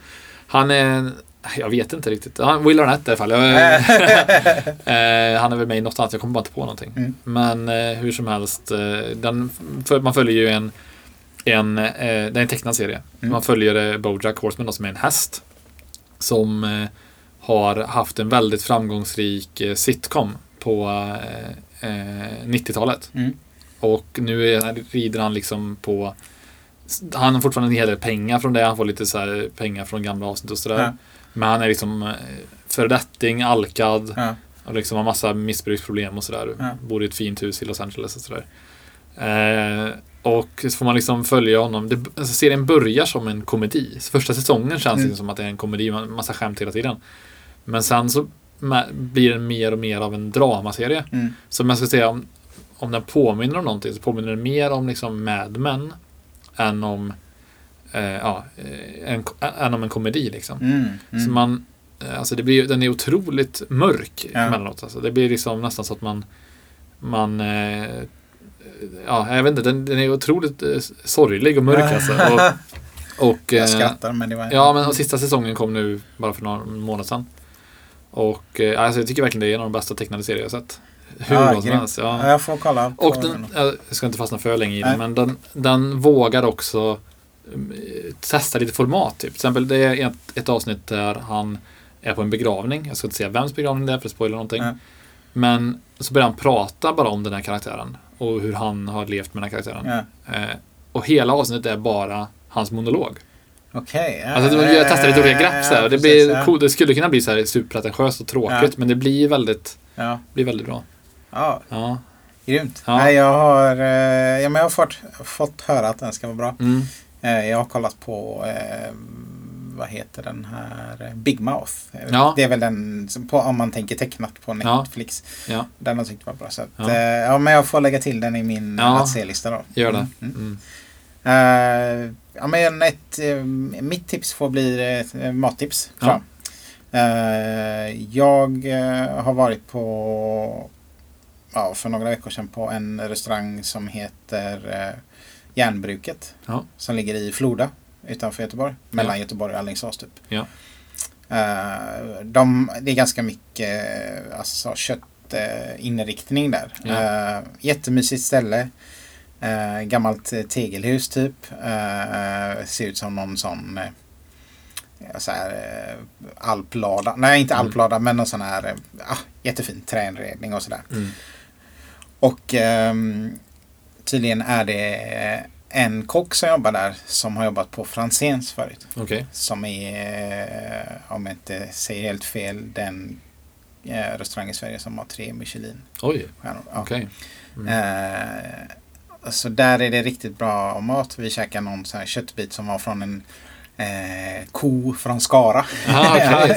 [SPEAKER 1] Han är, jag vet inte riktigt. Han, Will Arnett i alla fall. Jag, eh, han är väl med i något annat, jag kommer bara inte på någonting.
[SPEAKER 2] Mm.
[SPEAKER 1] Men eh, hur som helst, eh, den, för, man följer ju en, en, det är en tecknad serie.
[SPEAKER 2] Mm.
[SPEAKER 1] Man följer Bojack Horseman som är en häst. Som har haft en väldigt framgångsrik sitcom på eh, eh, 90-talet.
[SPEAKER 2] Mm.
[SPEAKER 1] Och nu är, rider han liksom på han har fortfarande en hel del pengar från det. Han får lite så här pengar från gamla avsnitt och sådär.
[SPEAKER 2] Ja.
[SPEAKER 1] Men han är liksom eh, föredetting, alkad
[SPEAKER 2] Ja.
[SPEAKER 1] och liksom har massa missbruksproblem och sådär.
[SPEAKER 2] Ja.
[SPEAKER 1] Bor i ett fint hus i Los Angeles och sådär. Eh, och så får man liksom följa honom. Det, alltså serien börjar som en komedi. Så första säsongen känns
[SPEAKER 2] Mm.
[SPEAKER 1] som att det är en komedi, med massa skämt hela tiden. Men sen så blir den mer och mer av en dramaserie.
[SPEAKER 2] Mm.
[SPEAKER 1] Så om jag ska säga om, om den påminner om någonting så påminner den mer om liksom Mad Men än om, ja, eh, en, än om en komedi liksom.
[SPEAKER 2] Mm. Mm.
[SPEAKER 1] Så man, eh, alltså det blir, den är otroligt mörk
[SPEAKER 2] Ja.
[SPEAKER 1] emellanåt. Alltså. Det blir liksom nästan så att man, man eh, ja, jag vet inte, den, den är otroligt eh, sorglig och mörk alltså. Och, och,
[SPEAKER 2] Jag
[SPEAKER 1] eh,
[SPEAKER 2] skrattar men det var...
[SPEAKER 1] Ja, men och sista säsongen kom nu bara för någon månad sedan. Och eh, alltså, jag tycker verkligen det är en av de bästa tecknade serier jag sett. Hur
[SPEAKER 2] Ja,
[SPEAKER 1] bra som helst.
[SPEAKER 2] Ja,
[SPEAKER 1] Ja.
[SPEAKER 2] jag får kolla
[SPEAKER 1] Och den, jag ska inte fastna för länge i den, men den, den vågar också testa lite format. Typ. Till exempel det är ett, ett avsnitt där han är på en begravning. Jag ska inte säga vems begravning det är för att spoila någonting.
[SPEAKER 2] Ja.
[SPEAKER 1] Men så börjar han prata bara om den här karaktären och hur han har levt med den här karaktären. Eh, och hela avsnittet är bara hans monolog.
[SPEAKER 2] Okej. ja.
[SPEAKER 1] Alltså, jag testar lite olika grepp så här. Det, blir
[SPEAKER 2] ja.
[SPEAKER 1] cool. det skulle kunna bli så här superpretentiöst och tråkigt
[SPEAKER 2] Ja.
[SPEAKER 1] men det blir väldigt,
[SPEAKER 2] Ja.
[SPEAKER 1] blir väldigt bra.
[SPEAKER 2] Ja.
[SPEAKER 1] Ja.
[SPEAKER 2] Grymt.
[SPEAKER 1] Ja.
[SPEAKER 2] Nej, jag har, eh, ja, men jag har fått, fått höra att den ska vara bra.
[SPEAKER 1] Mm.
[SPEAKER 2] Eh, jag har kollat på, eh, vad heter den här, Big Mouth.
[SPEAKER 1] Ja.
[SPEAKER 2] Det är väl den, som på, om man tänker tecknat på
[SPEAKER 1] Ja.
[SPEAKER 2] Netflix.
[SPEAKER 1] Ja,
[SPEAKER 2] Den har tyckt var bra. Så att,
[SPEAKER 1] Ja.
[SPEAKER 2] ja. Eh, ja, men jag får lägga till den i min
[SPEAKER 1] Ja.
[SPEAKER 2] att se-lista då.
[SPEAKER 1] gör det.
[SPEAKER 2] Mm, mm. Eh, ja, men ett, mitt tips får bli ett mattips.
[SPEAKER 1] Ja.
[SPEAKER 2] tror jag. Har varit på, ja, för några veckor sedan på en restaurang som heter Järnbruket.
[SPEAKER 1] Ja.
[SPEAKER 2] Som ligger i Floda utanför Göteborg. Mellan
[SPEAKER 1] Ja.
[SPEAKER 2] Göteborg och Alingsås typ.
[SPEAKER 1] Ja.
[SPEAKER 2] Eh, de, det är ganska mycket eh, alltså, köttinriktning där.
[SPEAKER 1] Ja.
[SPEAKER 2] Eh, jättemysigt ställe. Gammalt tegelhus typ. Ser ut som någon sån så här, alplada. Nej, inte
[SPEAKER 1] Mm.
[SPEAKER 2] alplada men någon sån här ah, jättefin träinredning och sådär.
[SPEAKER 1] Mm.
[SPEAKER 2] Och ehm, tydligen är det en kock som jobbar där som har jobbat på Franzéns förut.
[SPEAKER 1] Okej.
[SPEAKER 2] Som är, eh, om jag inte säger helt fel, den eh, restaurang i Sverige som har tre Michelin-stjärnor.
[SPEAKER 1] Oj,
[SPEAKER 2] Ja.
[SPEAKER 1] okej. Mm.
[SPEAKER 2] Eh, så där är det riktigt bra mat. Vi käkade någon sån här köttbit som var från en eh, ko från Skara.
[SPEAKER 1] Aha.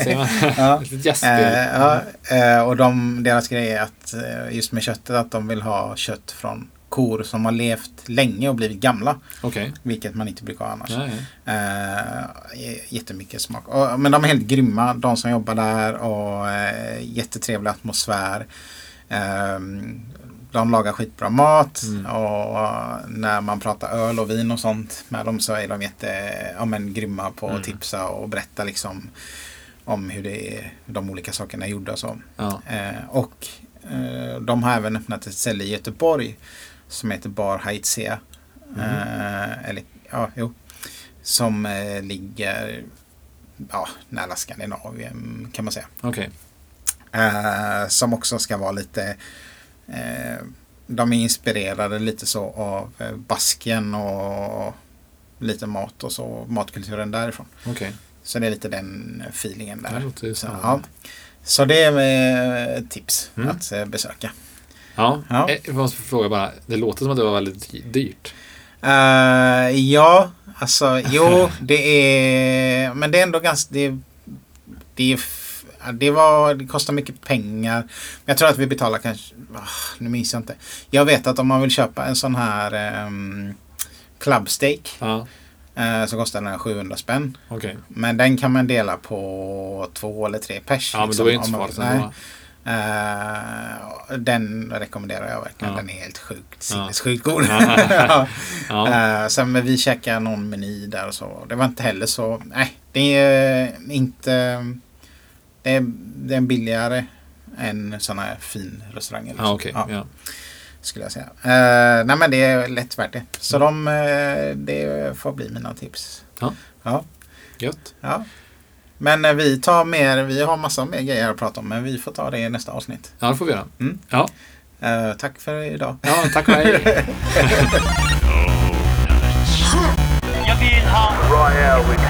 [SPEAKER 2] Ja. Eh, ja, och de, deras grej är att just med köttet att de vill ha kött från kor som har levt länge och blivit gamla.
[SPEAKER 1] Okej.
[SPEAKER 2] Vilket man inte brukar ha annars.
[SPEAKER 1] Nej.
[SPEAKER 2] Eh, jättemycket smak. Och, men de är helt grymma, de som jobbar där. Och eh, jättetrevlig atmosfär. Eh, de lagar skitbra mat.
[SPEAKER 1] Mm.
[SPEAKER 2] Och eh, när man pratar öl och vin och sånt med dem så är de jätte, ja, men, grymma på att
[SPEAKER 1] Mm.
[SPEAKER 2] tipsa och berätta liksom om hur det är, de olika sakerna är gjorda så.
[SPEAKER 1] Ja.
[SPEAKER 2] Eh, och eh, de har även öppnat ett ställe i Göteborg som heter Bar Haitzea.
[SPEAKER 1] Mhm.
[SPEAKER 2] Eh, eller, ja, jo. Som eh, ligger ja, nära Skandinavien kan man säga.
[SPEAKER 1] Okej.
[SPEAKER 2] Eh, som också ska vara lite eh, De är inspirerade lite så av eh, Basken och lite mat och så matkulturen därifrån.
[SPEAKER 1] Okej.
[SPEAKER 2] Så det är lite den feelingen där.
[SPEAKER 1] Det
[SPEAKER 2] Så, ja. så det är eh, tips
[SPEAKER 1] Mm.
[SPEAKER 2] att besöka.
[SPEAKER 1] Ja.
[SPEAKER 2] Ja.
[SPEAKER 1] Eh, Jag måste fråga bara. Det låter som att det var väldigt dyrt.
[SPEAKER 2] Eh, ja, alltså jo, det är... Men det är ändå ganska... Det, det, är, det, var, det kostar mycket pengar. Men jag tror att vi betalar kanske... ah, nu minns jag inte. Jag vet att om man vill köpa en sån här um, clubsteak
[SPEAKER 1] Ja.
[SPEAKER 2] eh, så kostar den 700 spänn.
[SPEAKER 1] Okej.
[SPEAKER 2] Men den kan man dela på två eller tre pers.
[SPEAKER 1] Ja, men
[SPEAKER 2] liksom,
[SPEAKER 1] då är det inte så farligt
[SPEAKER 2] Eh, den rekommenderar jag verkligen.
[SPEAKER 1] Ja.
[SPEAKER 2] Den är helt sjukt,
[SPEAKER 1] Ja.
[SPEAKER 2] sinnessjukt god.
[SPEAKER 1] Ja. Ja.
[SPEAKER 2] Eh, sen vi käkade någon meny där och så. Det var inte heller så... Nej, det är inte... Det är, det är billigare än sådana här fin restauranger. liksom.
[SPEAKER 1] Ja, okej.
[SPEAKER 2] Ja. Skulle jag säga. Eh, nej men det är lätt värt det. Så de, eh, det får bli mina tips.
[SPEAKER 1] Ja.
[SPEAKER 2] Ja.
[SPEAKER 1] Gött.
[SPEAKER 2] ja. Men eh, vi tar mer, vi har massa mer grejer att prata om men vi får ta det i nästa avsnitt.
[SPEAKER 1] Ja, det får vi göra.
[SPEAKER 2] Mm.
[SPEAKER 1] Ja.
[SPEAKER 2] Eh, tack för idag.
[SPEAKER 1] ja, tack och hej.
[SPEAKER 3] Jag vill ha